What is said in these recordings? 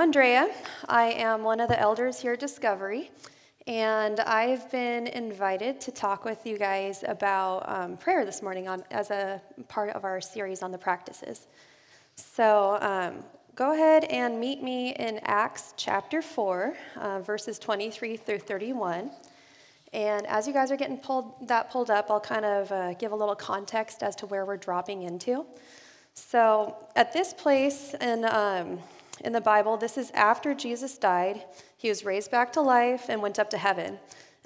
Andrea. I am one of the elders here at Discovery, and I've been invited to talk with you guys about um, prayer this morning on, as a part of our series on the practices. So um, go ahead and meet me in Acts chapter 4, uh, verses 23 through 31. And as you guys are getting pulled, that pulled up, I'll kind of uh, give a little context as to where we're dropping into. So at this place in, um, in the Bible, this is after Jesus died. He was raised back to life and went up to heaven.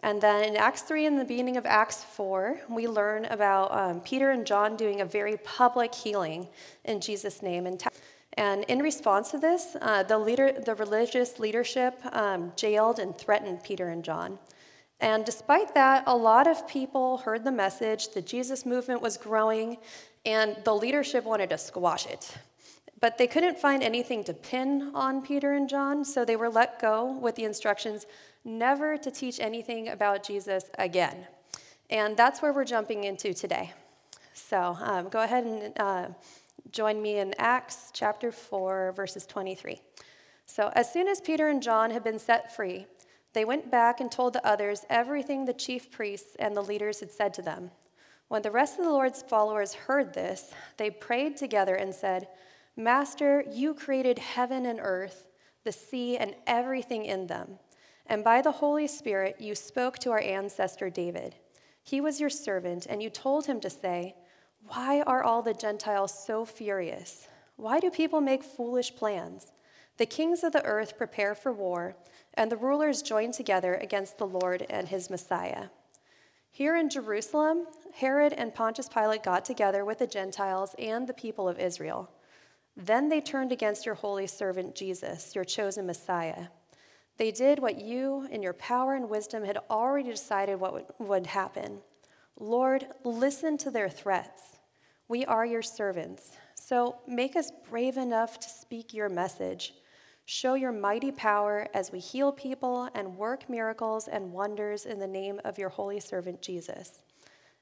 And then in Acts 3 and the beginning of Acts 4, we learn about um, Peter and John doing a very public healing in Jesus' name. And, and in response to this, uh, the, leader, the religious leadership um, jailed and threatened Peter and John. And despite that, a lot of people heard the message. The Jesus movement was growing, and the leadership wanted to squash it. But they couldn't find anything to pin on Peter and John, so they were let go with the instructions never to teach anything about Jesus again. And that's where we're jumping into today. So um, go ahead and uh, join me in Acts chapter 4, verses 23. So, as soon as Peter and John had been set free, they went back and told the others everything the chief priests and the leaders had said to them. When the rest of the Lord's followers heard this, they prayed together and said, Master, you created heaven and earth, the sea, and everything in them. And by the Holy Spirit, you spoke to our ancestor David. He was your servant, and you told him to say, Why are all the Gentiles so furious? Why do people make foolish plans? The kings of the earth prepare for war and the rulers joined together against the Lord and his Messiah. Here in Jerusalem, Herod and Pontius Pilate got together with the Gentiles and the people of Israel. Then they turned against your holy servant Jesus, your chosen Messiah. They did what you, in your power and wisdom, had already decided what would happen. Lord, listen to their threats. We are your servants, so make us brave enough to speak your message Show your mighty power as we heal people and work miracles and wonders in the name of your holy servant Jesus.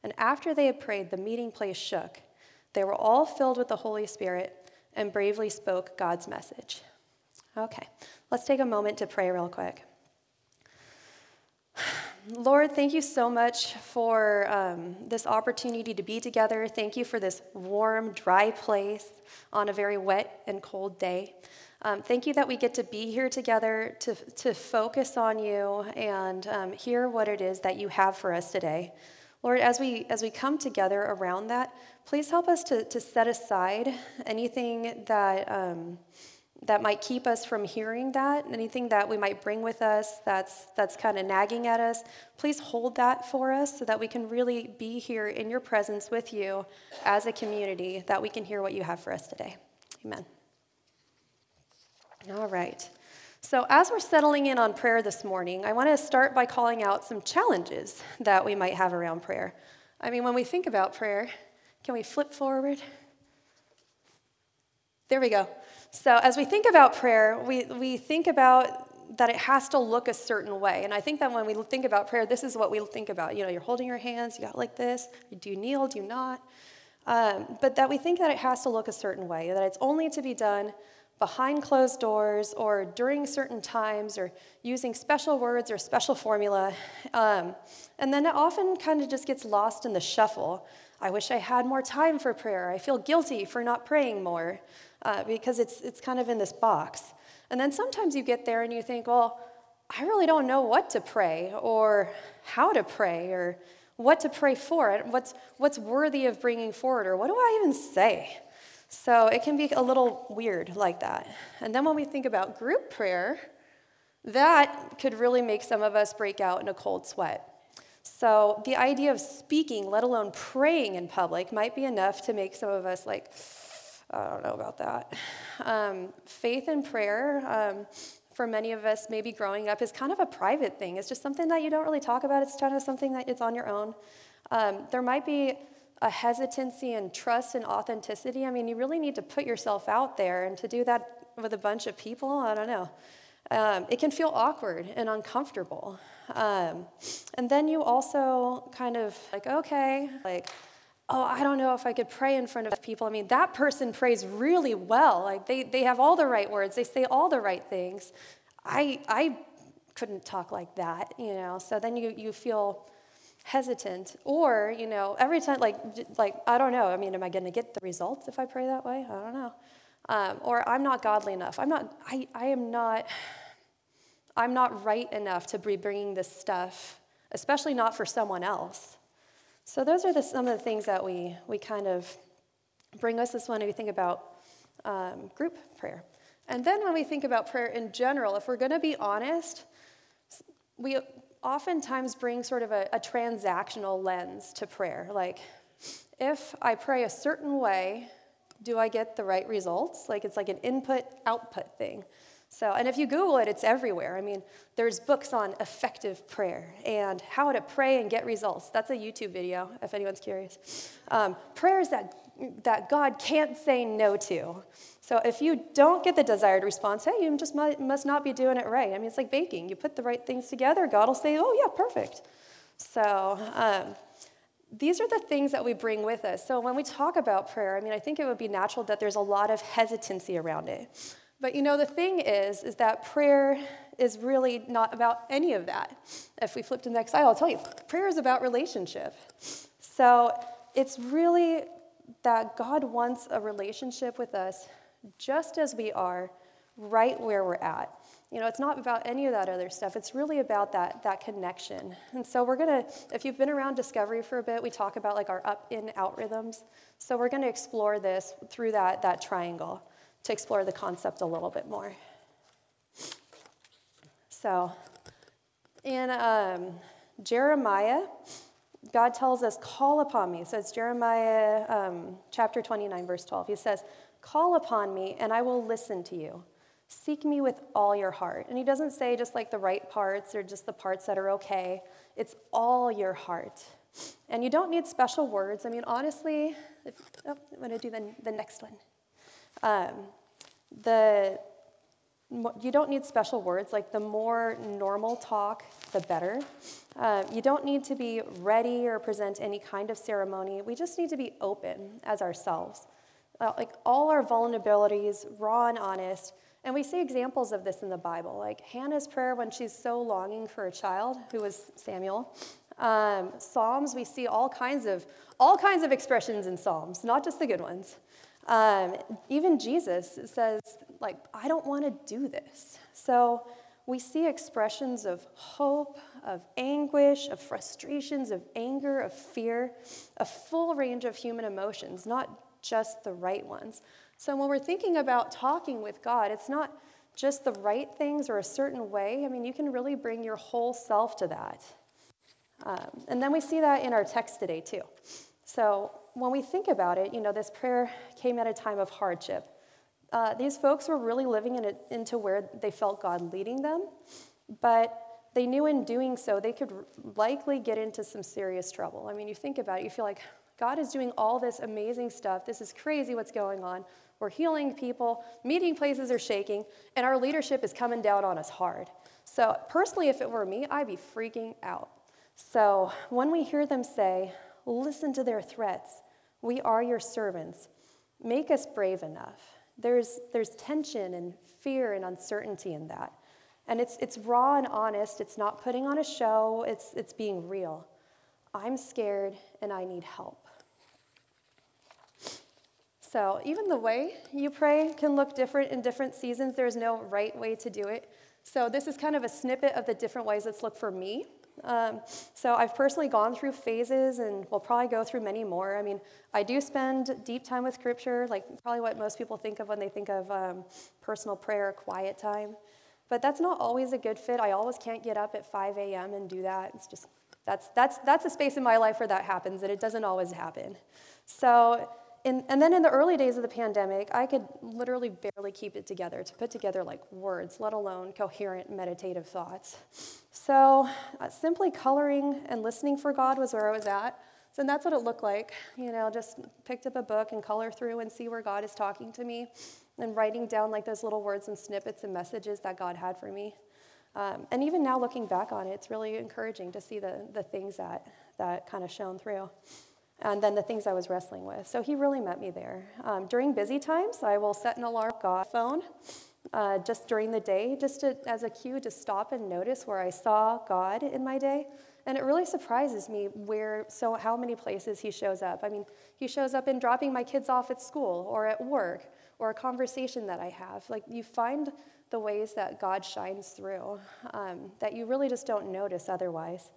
And after they had prayed, the meeting place shook. They were all filled with the Holy Spirit and bravely spoke God's message. Okay, let's take a moment to pray real quick. Lord, thank you so much for um, this opportunity to be together. Thank you for this warm, dry place on a very wet and cold day. Um, thank you that we get to be here together to, to focus on you and um, hear what it is that you have for us today. Lord, as we, as we come together around that, please help us to, to set aside anything that, um, that might keep us from hearing that, anything that we might bring with us that's, that's kind of nagging at us. Please hold that for us so that we can really be here in your presence with you as a community, that we can hear what you have for us today. Amen. All right. So, as we're settling in on prayer this morning, I want to start by calling out some challenges that we might have around prayer. I mean, when we think about prayer, can we flip forward? There we go. So, as we think about prayer, we, we think about that it has to look a certain way. And I think that when we think about prayer, this is what we think about. You know, you're holding your hands, you got like this. Do you kneel? Do you not? Um, but that we think that it has to look a certain way, that it's only to be done behind closed doors or during certain times or using special words or special formula. Um, and then it often kind of just gets lost in the shuffle. I wish I had more time for prayer. I feel guilty for not praying more uh, because it's, it's kind of in this box. And then sometimes you get there and you think, well, I really don't know what to pray or how to pray or what to pray for, what's, what's worthy of bringing forward, or what do I even say? So it can be a little weird like that. And then when we think about group prayer, that could really make some of us break out in a cold sweat. So the idea of speaking, let alone praying in public, might be enough to make some of us like, I don't know about that. Um, faith and prayer, um, for many of us, maybe growing up, is kind of a private thing. It's just something that you don't really talk about. It's kind of something that it's on your own. Um, there might be a hesitancy and trust and authenticity. I mean, you really need to put yourself out there, and to do that with a bunch of people, I don't know. Um, it can feel awkward and uncomfortable. Um, and then you also kind of like, okay, like, oh, I don't know if I could pray in front of people. I mean, that person prays really well. Like they, they have all the right words, they say all the right things. I, I couldn't talk like that, you know. So then you, you feel hesitant. Or, you know, every time, like, like I don't know. I mean, am I going to get the results if I pray that way? I don't know. Um, or I'm not godly enough. I'm not, I, I am not, I'm not right enough to be bringing this stuff, especially not for someone else. So those are the, some of the things that we, we kind of bring us this one when we think about um, group prayer. And then when we think about prayer in general, if we're going to be honest, we oftentimes bring sort of a, a transactional lens to prayer. Like, if I pray a certain way, do I get the right results? Like, it's like an input output thing. So, and if you Google it, it's everywhere. I mean, there's books on effective prayer and how to pray and get results. That's a YouTube video, if anyone's curious. Um, prayers that, that God can't say no to. So, if you don't get the desired response, hey, you just must, not be doing it right. I mean, it's like baking. You put the right things together, God will say, oh, yeah, perfect. So, um, these are the things that we bring with us. So, when we talk about prayer, I mean, I think it would be natural that there's a lot of hesitancy around it. But you know, the thing is, is that prayer is really not about any of that. If we flip to the next slide, I'll tell you, prayer is about relationship. So it's really that God wants a relationship with us just as we are, right where we're at. You know, it's not about any of that other stuff. It's really about that, that connection. And so we're to, if you've been around Discovery for a bit, we talk about like our up in out rhythms. So we're to explore this through that, that triangle to explore the concept a little bit more. So, in um, Jeremiah, God tells us, Call upon me. So it's Jeremiah um, chapter 29, verse 12. He says, Call upon me, and I will listen to you. Seek me with all your heart. And he doesn't say just like the right parts or just the parts that are okay, it's all your heart. And you don't need special words. I mean, honestly, if, oh, I'm going to do the, the next one. Um, the you don't need special words. Like the more normal talk the better. Uh, you don't need to be ready or present any kind of ceremony. We just need to be open as ourselves. Uh, like all our vulnerabilities raw and honest. And we see examples of this in the bible. Like hannah's prayer when she's so longing for a child who was samuel. Um, psalms we see all kinds of all kinds of expressions in psalms not just the good ones. Um, even Jesus says, like, I don't want to do this. So we see expressions of hope, of anguish, of frustrations, of anger, of fear, a full range of human emotions, not just the right ones. So when we're thinking about talking with God, it's not just the right things or a certain way. I mean, you can really bring your whole self to that. Um, and then we see that in our text today, too. So when we think about it, you know, this prayer came at a time of hardship. Uh, these folks were really living in into where they felt God leading them, but they knew in doing so they could likely get into some serious trouble. I mean, you think about it, you feel like God is doing all this amazing stuff. This is crazy what's going on. We're healing people, meeting places are shaking, and our leadership is coming down on us hard. So, personally, if it were me, I'd be freaking out. So, when we hear them say, Listen to their threats. We are your servants. Make us brave enough. There's, there's tension and fear and uncertainty in that. And it's, it's raw and honest. It's not putting on a show, it's, it's being real. I'm scared and I need help. So, even the way you pray can look different in different seasons. There's no right way to do it. So, this is kind of a snippet of the different ways it's looked for me um, so I've personally gone through phases and will probably go through many more. I mean, I do spend deep time with scripture, like probably what most people think of when they think of um, personal prayer, quiet time. But that's not always a good fit. I always can't get up at 5 a.m. and do that. It's just, that's, that's, that's a space in my life where that happens, and it doesn't always happen. So in, and then in the early days of the pandemic, I could literally barely keep it together to put together like words, let alone coherent meditative thoughts. So uh, simply coloring and listening for God was where I was at. So and that's what it looked like. You know, just picked up a book and color through and see where God is talking to me and writing down like those little words and snippets and messages that God had for me. Um, and even now looking back on it, it's really encouraging to see the, the things that, that kind of shone through. And then the things I was wrestling with. So he really met me there. Um, during busy times, I will set an alarm on phone uh, just during the day, just to, as a cue to stop and notice where I saw God in my day. And it really surprises me where, so how many places he shows up. I mean, he shows up in dropping my kids off at school or at work or a conversation that I have. Like, you find the ways that God shines through um, that you really just don't notice otherwise.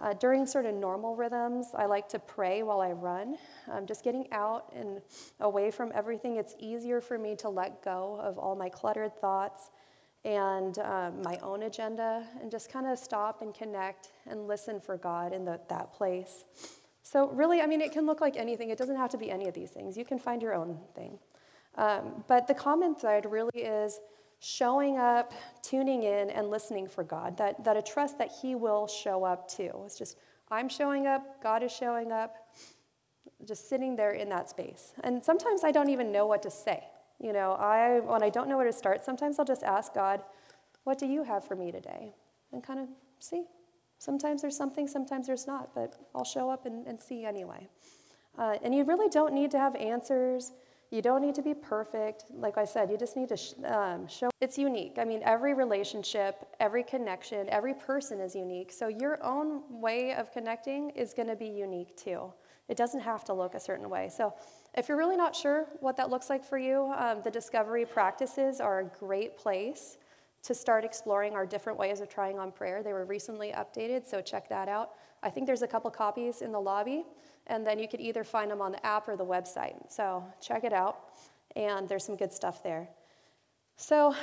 Uh, during sort of normal rhythms, I like to pray while I run. Um, just getting out and away from everything, it's easier for me to let go of all my cluttered thoughts and um, my own agenda and just kind of stop and connect and listen for God in the, that place. So, really, I mean, it can look like anything. It doesn't have to be any of these things. You can find your own thing. Um, but the common thread really is showing up, tuning in, and listening for God. That, that a trust that He will show up too. It's just, I'm showing up, God is showing up, just sitting there in that space. And sometimes I don't even know what to say. You know, I, when I don't know where to start, sometimes I'll just ask God, What do you have for me today? And kind of see. Sometimes there's something, sometimes there's not, but I'll show up and, and see anyway. Uh, and you really don't need to have answers. You don't need to be perfect. Like I said, you just need to sh- um, show it's unique. I mean, every relationship, every connection, every person is unique. So your own way of connecting is going to be unique too. It doesn't have to look a certain way. So if you're really not sure what that looks like for you, um, the discovery practices are a great place to start exploring our different ways of trying on prayer. They were recently updated, so check that out. I think there's a couple copies in the lobby, and then you could either find them on the app or the website. So check it out, and there's some good stuff there. So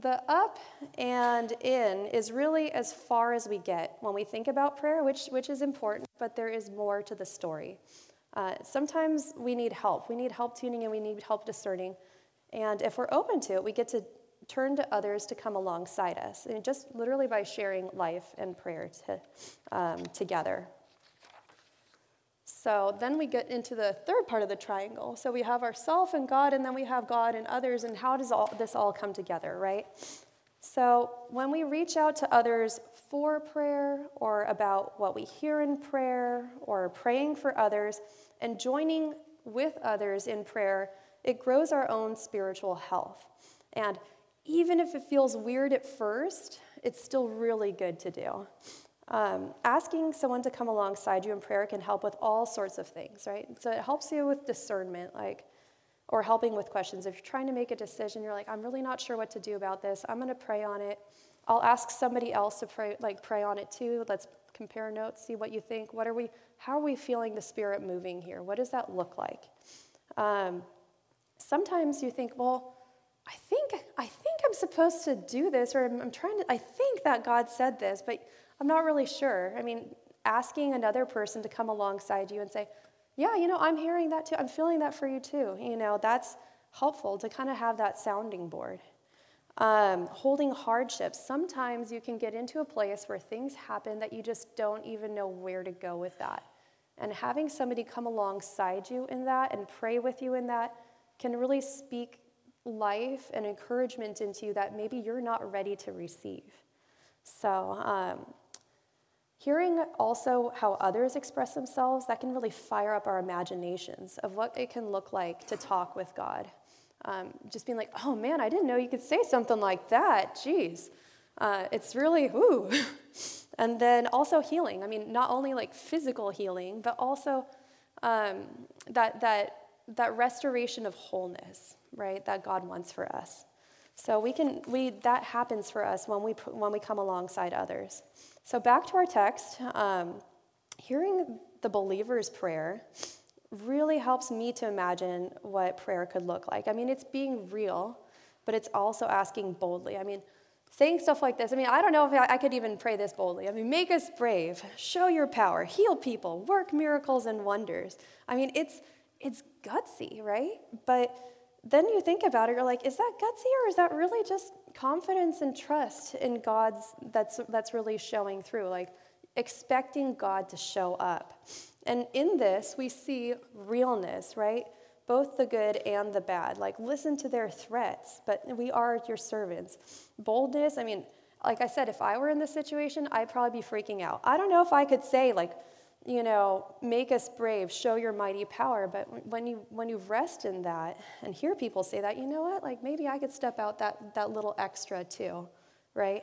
the up and in is really as far as we get when we think about prayer, which, which is important, but there is more to the story. Uh, sometimes we need help. We need help tuning in, we need help discerning. And if we're open to it, we get to turn to others to come alongside us, and just literally by sharing life and prayer to, um, together. So then we get into the third part of the triangle. So we have ourself and God, and then we have God and others, and how does all this all come together, right? So when we reach out to others for prayer or about what we hear in prayer or praying for others, and joining with others in prayer, it grows our own spiritual health. And even if it feels weird at first, it's still really good to do. Um, asking someone to come alongside you in prayer can help with all sorts of things, right? So it helps you with discernment, like, or helping with questions. If you're trying to make a decision, you're like, I'm really not sure what to do about this. I'm going to pray on it. I'll ask somebody else to pray, like, pray on it too. Let's compare notes, see what you think. What are we? How are we feeling the Spirit moving here? What does that look like? Um, sometimes you think, well, I think I think I'm supposed to do this, or I'm, I'm trying to. I think that God said this, but I'm not really sure. I mean, asking another person to come alongside you and say, "Yeah, you know, I'm hearing that too. I'm feeling that for you too." You know, that's helpful to kind of have that sounding board. Um, holding hardships. Sometimes you can get into a place where things happen that you just don't even know where to go with that. And having somebody come alongside you in that and pray with you in that can really speak life and encouragement into you that maybe you're not ready to receive. So, um, hearing also how others express themselves, that can really fire up our imaginations of what it can look like to talk with God. Um, just being like, oh man, I didn't know you could say something like that. Jeez. Uh, it's really, ooh. and then also healing. I mean, not only like physical healing, but also um, that, that, that restoration of wholeness, right, that God wants for us. So we can, we, that happens for us when we, when we come alongside others. So back to our text, um, hearing the believer's prayer really helps me to imagine what prayer could look like. I mean, it's being real, but it's also asking boldly. I mean, saying stuff like this, I mean, I don't know if I could even pray this boldly. I mean, make us brave, show your power, heal people, work miracles and wonders. I mean, it's, it's gutsy, right? But then you think about it, you're like, is that gutsy or is that really just confidence and trust in God's that's that's really showing through? Like expecting God to show up. And in this, we see realness, right? Both the good and the bad. Like, listen to their threats, but we are your servants. Boldness, I mean, like I said, if I were in this situation, I'd probably be freaking out. I don't know if I could say, like, you know, make us brave, show your mighty power. But when you when you rest in that and hear people say that, you know what? Like maybe I could step out that that little extra too, right?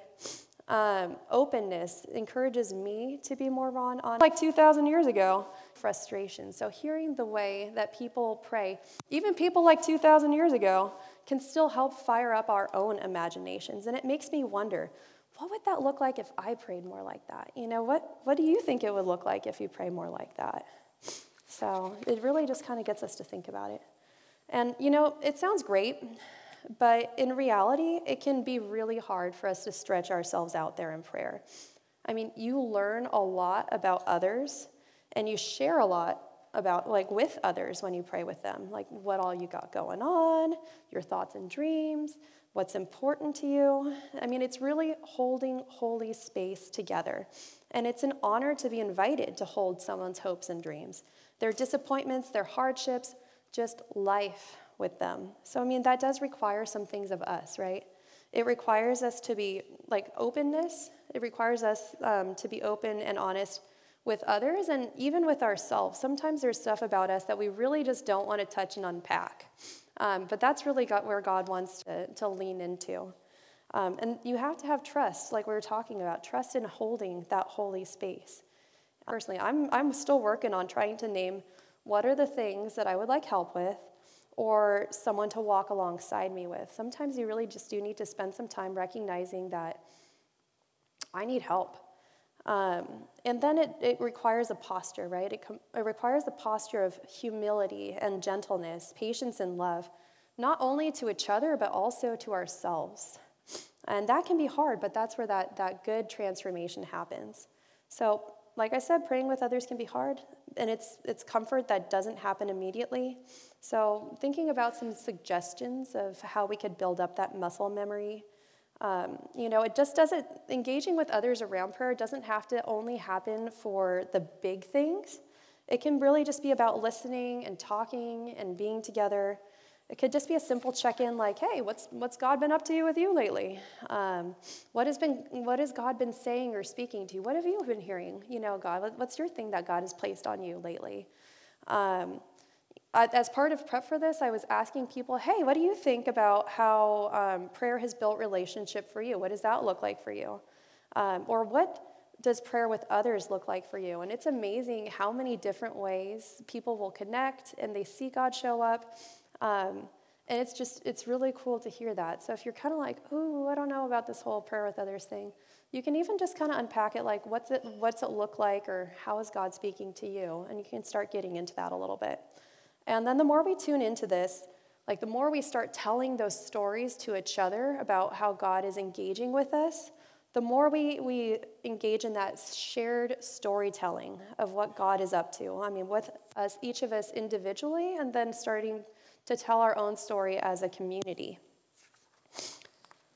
Um, openness encourages me to be more on, on like 2,000 years ago. Frustration. So hearing the way that people pray, even people like 2,000 years ago, can still help fire up our own imaginations. And it makes me wonder what would that look like if I prayed more like that? You know, what, what do you think it would look like if you pray more like that? So it really just kind of gets us to think about it. And, you know, it sounds great, but in reality, it can be really hard for us to stretch ourselves out there in prayer. I mean, you learn a lot about others and you share a lot about like with others when you pray with them like what all you got going on your thoughts and dreams what's important to you. I mean it's really holding holy space together. And it's an honor to be invited to hold someone's hopes and dreams. Their disappointments their hardships just life with them. So i mean that does require some things of us right? It requires us to be like openness. It requires us um, to be open and honest with others and even with ourselves. Sometimes there's stuff about us that we really just don't want to touch and unpack. Um, but that's really got where God wants to, to lean into. Um, and you have to have trust, like we were talking about, trust in holding that holy space. Personally, I'm, I'm still working on trying to name what are the things that I would like help with or someone to walk alongside me with. Sometimes you really just do need to spend some time recognizing that I need help. Um, and then it, it requires a posture, right? It, com- it requires a posture of humility and gentleness, patience and love, not only to each other, but also to ourselves. And that can be hard, but that's where that, that good transformation happens. So, like I said, praying with others can be hard, and it's, it's comfort that doesn't happen immediately. So, thinking about some suggestions of how we could build up that muscle memory um, you know, it just doesn't, engaging with others around prayer doesn't have to only happen for the big things. It can really just be about listening and talking and being together. It could just be a simple check-in, like, "Hey, what's what's God been up to with you lately? Um, what has been what has God been saying or speaking to you? What have you been hearing? You know, God, what's your thing that God has placed on you lately? Um, as part of prep for this, I was asking people, hey, what do you think about how um, prayer has built relationship for you? What does that look like for you? Um, or what does prayer with others look like for you? And it's amazing how many different ways people will connect and they see God show up. Um, and it's just, it's really cool to hear that. So if you're kind of like, ooh, I don't know about this whole prayer with others thing, you can even just kind of unpack it like, what's it, what's it look like or how is God speaking to you? And you can start getting into that a little bit. And then the more we tune into this, like the more we start telling those stories to each other about how God is engaging with us, the more we, we engage in that shared storytelling of what God is up to. I mean, with us, each of us individually, and then starting to tell our own story as a community.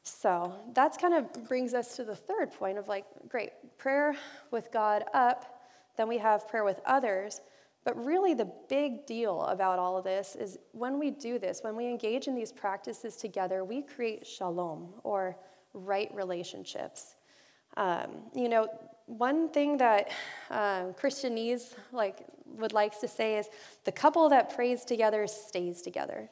So that's kind of brings us to the third point of like, great, prayer with God up, then we have prayer with others. But really, the big deal about all of this is when we do this, when we engage in these practices together, we create shalom or right relationships. Um, you know, one thing that um, Christianese like would like to say is the couple that prays together stays together.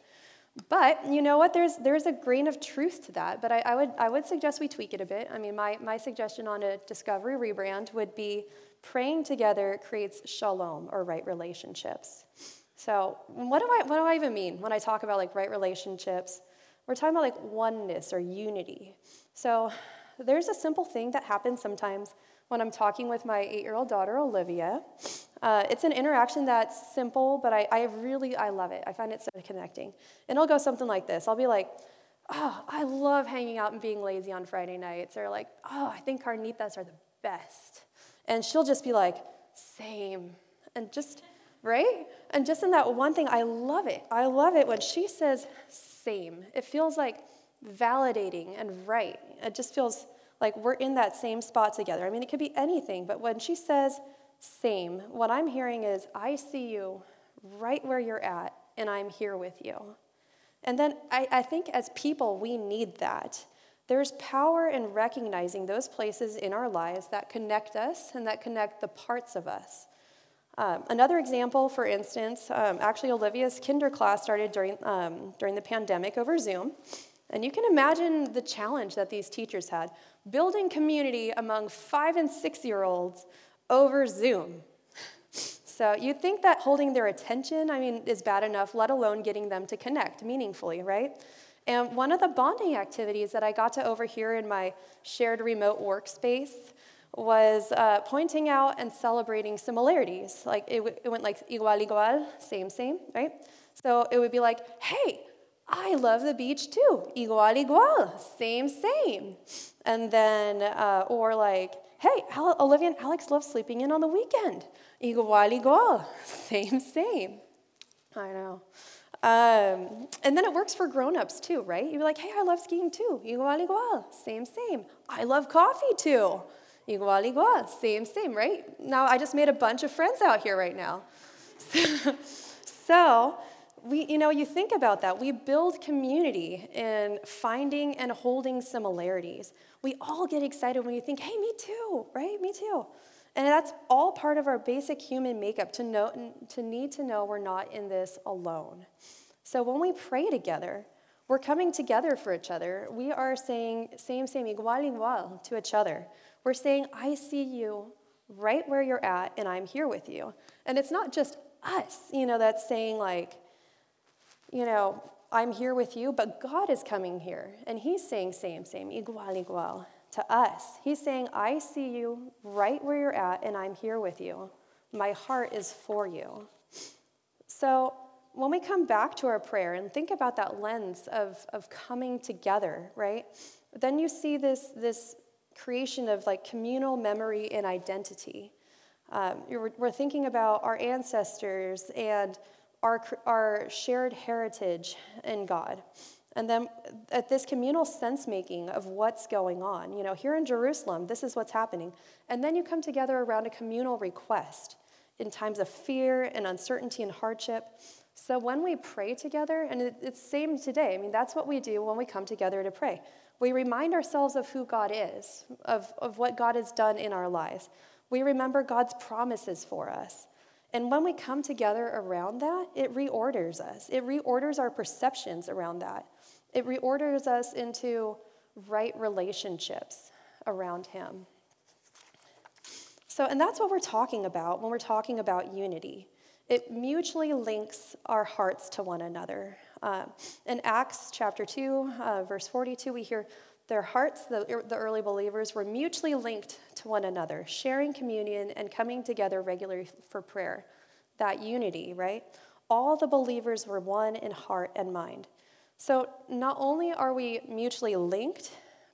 But you know what? There's there's a grain of truth to that. But I, I would I would suggest we tweak it a bit. I mean, my my suggestion on a discovery rebrand would be Praying together creates shalom or right relationships. So, what do I what do I even mean when I talk about like right relationships? We're talking about like oneness or unity. So, there's a simple thing that happens sometimes when I'm talking with my eight-year-old daughter Olivia. Uh, it's an interaction that's simple, but I, I really I love it. I find it so connecting. And it'll go something like this. I'll be like, "Oh, I love hanging out and being lazy on Friday nights," or like, "Oh, I think carnitas are the best." And she'll just be like, same. And just, right? And just in that one thing, I love it. I love it when she says same. It feels like validating and right. It just feels like we're in that same spot together. I mean, it could be anything, but when she says same, what I'm hearing is, I see you right where you're at, and I'm here with you. And then I, I think as people, we need that. There's power in recognizing those places in our lives that connect us and that connect the parts of us. Um, another example, for instance, um, actually Olivia's kinder class started during, um, during the pandemic over Zoom. And you can imagine the challenge that these teachers had building community among five and six year olds over Zoom. So you'd think that holding their attention, I mean, is bad enough, let alone getting them to connect meaningfully, right? And one of the bonding activities that I got to overhear in my shared remote workspace was uh, pointing out and celebrating similarities. Like it, w- it went like igual, igual, same, same, right? So it would be like, hey, I love the beach too. Igual, igual, same, same. And then, uh, or like, hey, Olivia and Alex love sleeping in on the weekend. Igual, igual, same, same. I know. Um, and then it works for grown-ups too, right? You'd be like, hey, I love skiing too. Igual, igual, same, same. I love coffee too. Igual, igual, same, same, right? Now I just made a bunch of friends out here right now. so we, you know, you think about that. We build community in finding and holding similarities. We all get excited when you think, hey, me too, right? Me too. And that's all part of our basic human makeup to, know, to need to know we're not in this alone. So when we pray together, we're coming together for each other. We are saying same, same, igual, igual to each other. We're saying, I see you right where you're at, and I'm here with you. And it's not just us, you know, that's saying, like, you know, I'm here with you, but God is coming here, and He's saying, same, same, igual, igual to us. He's saying, I see you right where you're at, and I'm here with you. My heart is for you. So, when we come back to our prayer and think about that lens of, of coming together, right? Then you see this, this creation of like communal memory and identity. Um, we're thinking about our ancestors and our, our shared heritage in God. And then at this communal sense making of what's going on. You know, here in Jerusalem, this is what's happening. And then you come together around a communal request in times of fear and uncertainty and hardship. So when we pray together, and it's same today, I mean, that's what we do when we come together to pray. We remind ourselves of who God is, of, of what God has done in our lives. We remember God's promises for us. And when we come together around that, it reorders us. It reorders our perceptions around that. It reorders us into right relationships around Him. So, and that's what we're talking about when we're talking about unity. It mutually links our hearts to one another. Uh, in Acts chapter 2, uh, verse 42, we hear their hearts, the, the early believers, were mutually linked to one another, sharing communion and coming together regularly for prayer. That unity, right? All the believers were one in heart and mind. So not only are we mutually linked,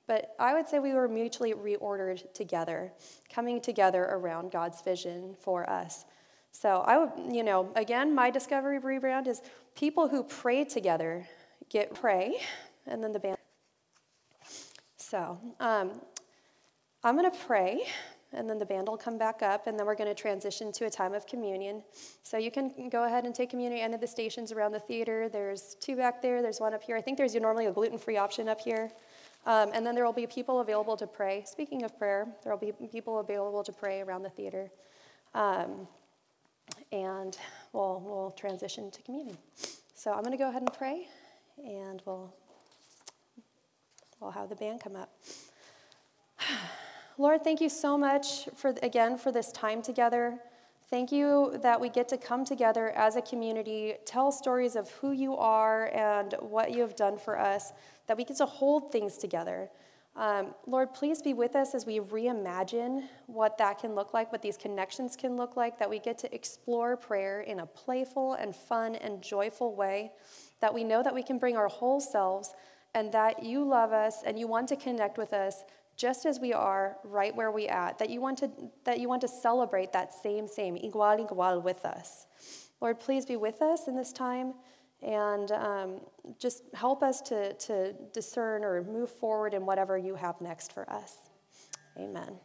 but I would say we were mutually reordered together, coming together around God's vision for us. So I would, you know, again, my discovery rebrand is people who pray together get pray, and then the band. So um, I'm going to pray, and then the band will come back up, and then we're going to transition to a time of communion. So you can go ahead and take communion of the stations around the theater. There's two back there, there's one up here. I think there's normally a gluten free option up here. Um, and then there will be people available to pray. Speaking of prayer, there will be people available to pray around the theater. Um, and we'll, we'll transition to communion. So I'm going to go ahead and pray, and we'll, we'll have the band come up. Lord, thank you so much for again for this time together. Thank you that we get to come together as a community, tell stories of who you are and what you have done for us, that we get to hold things together. Um, Lord, please be with us as we reimagine what that can look like, what these connections can look like, that we get to explore prayer in a playful and fun and joyful way, that we know that we can bring our whole selves, and that you love us and you want to connect with us just as we are, right where we at, that you want to, that you want to celebrate that same, same, igual, igual with us. Lord, please be with us in this time and um, just help us to, to discern or move forward in whatever you have next for us. Amen.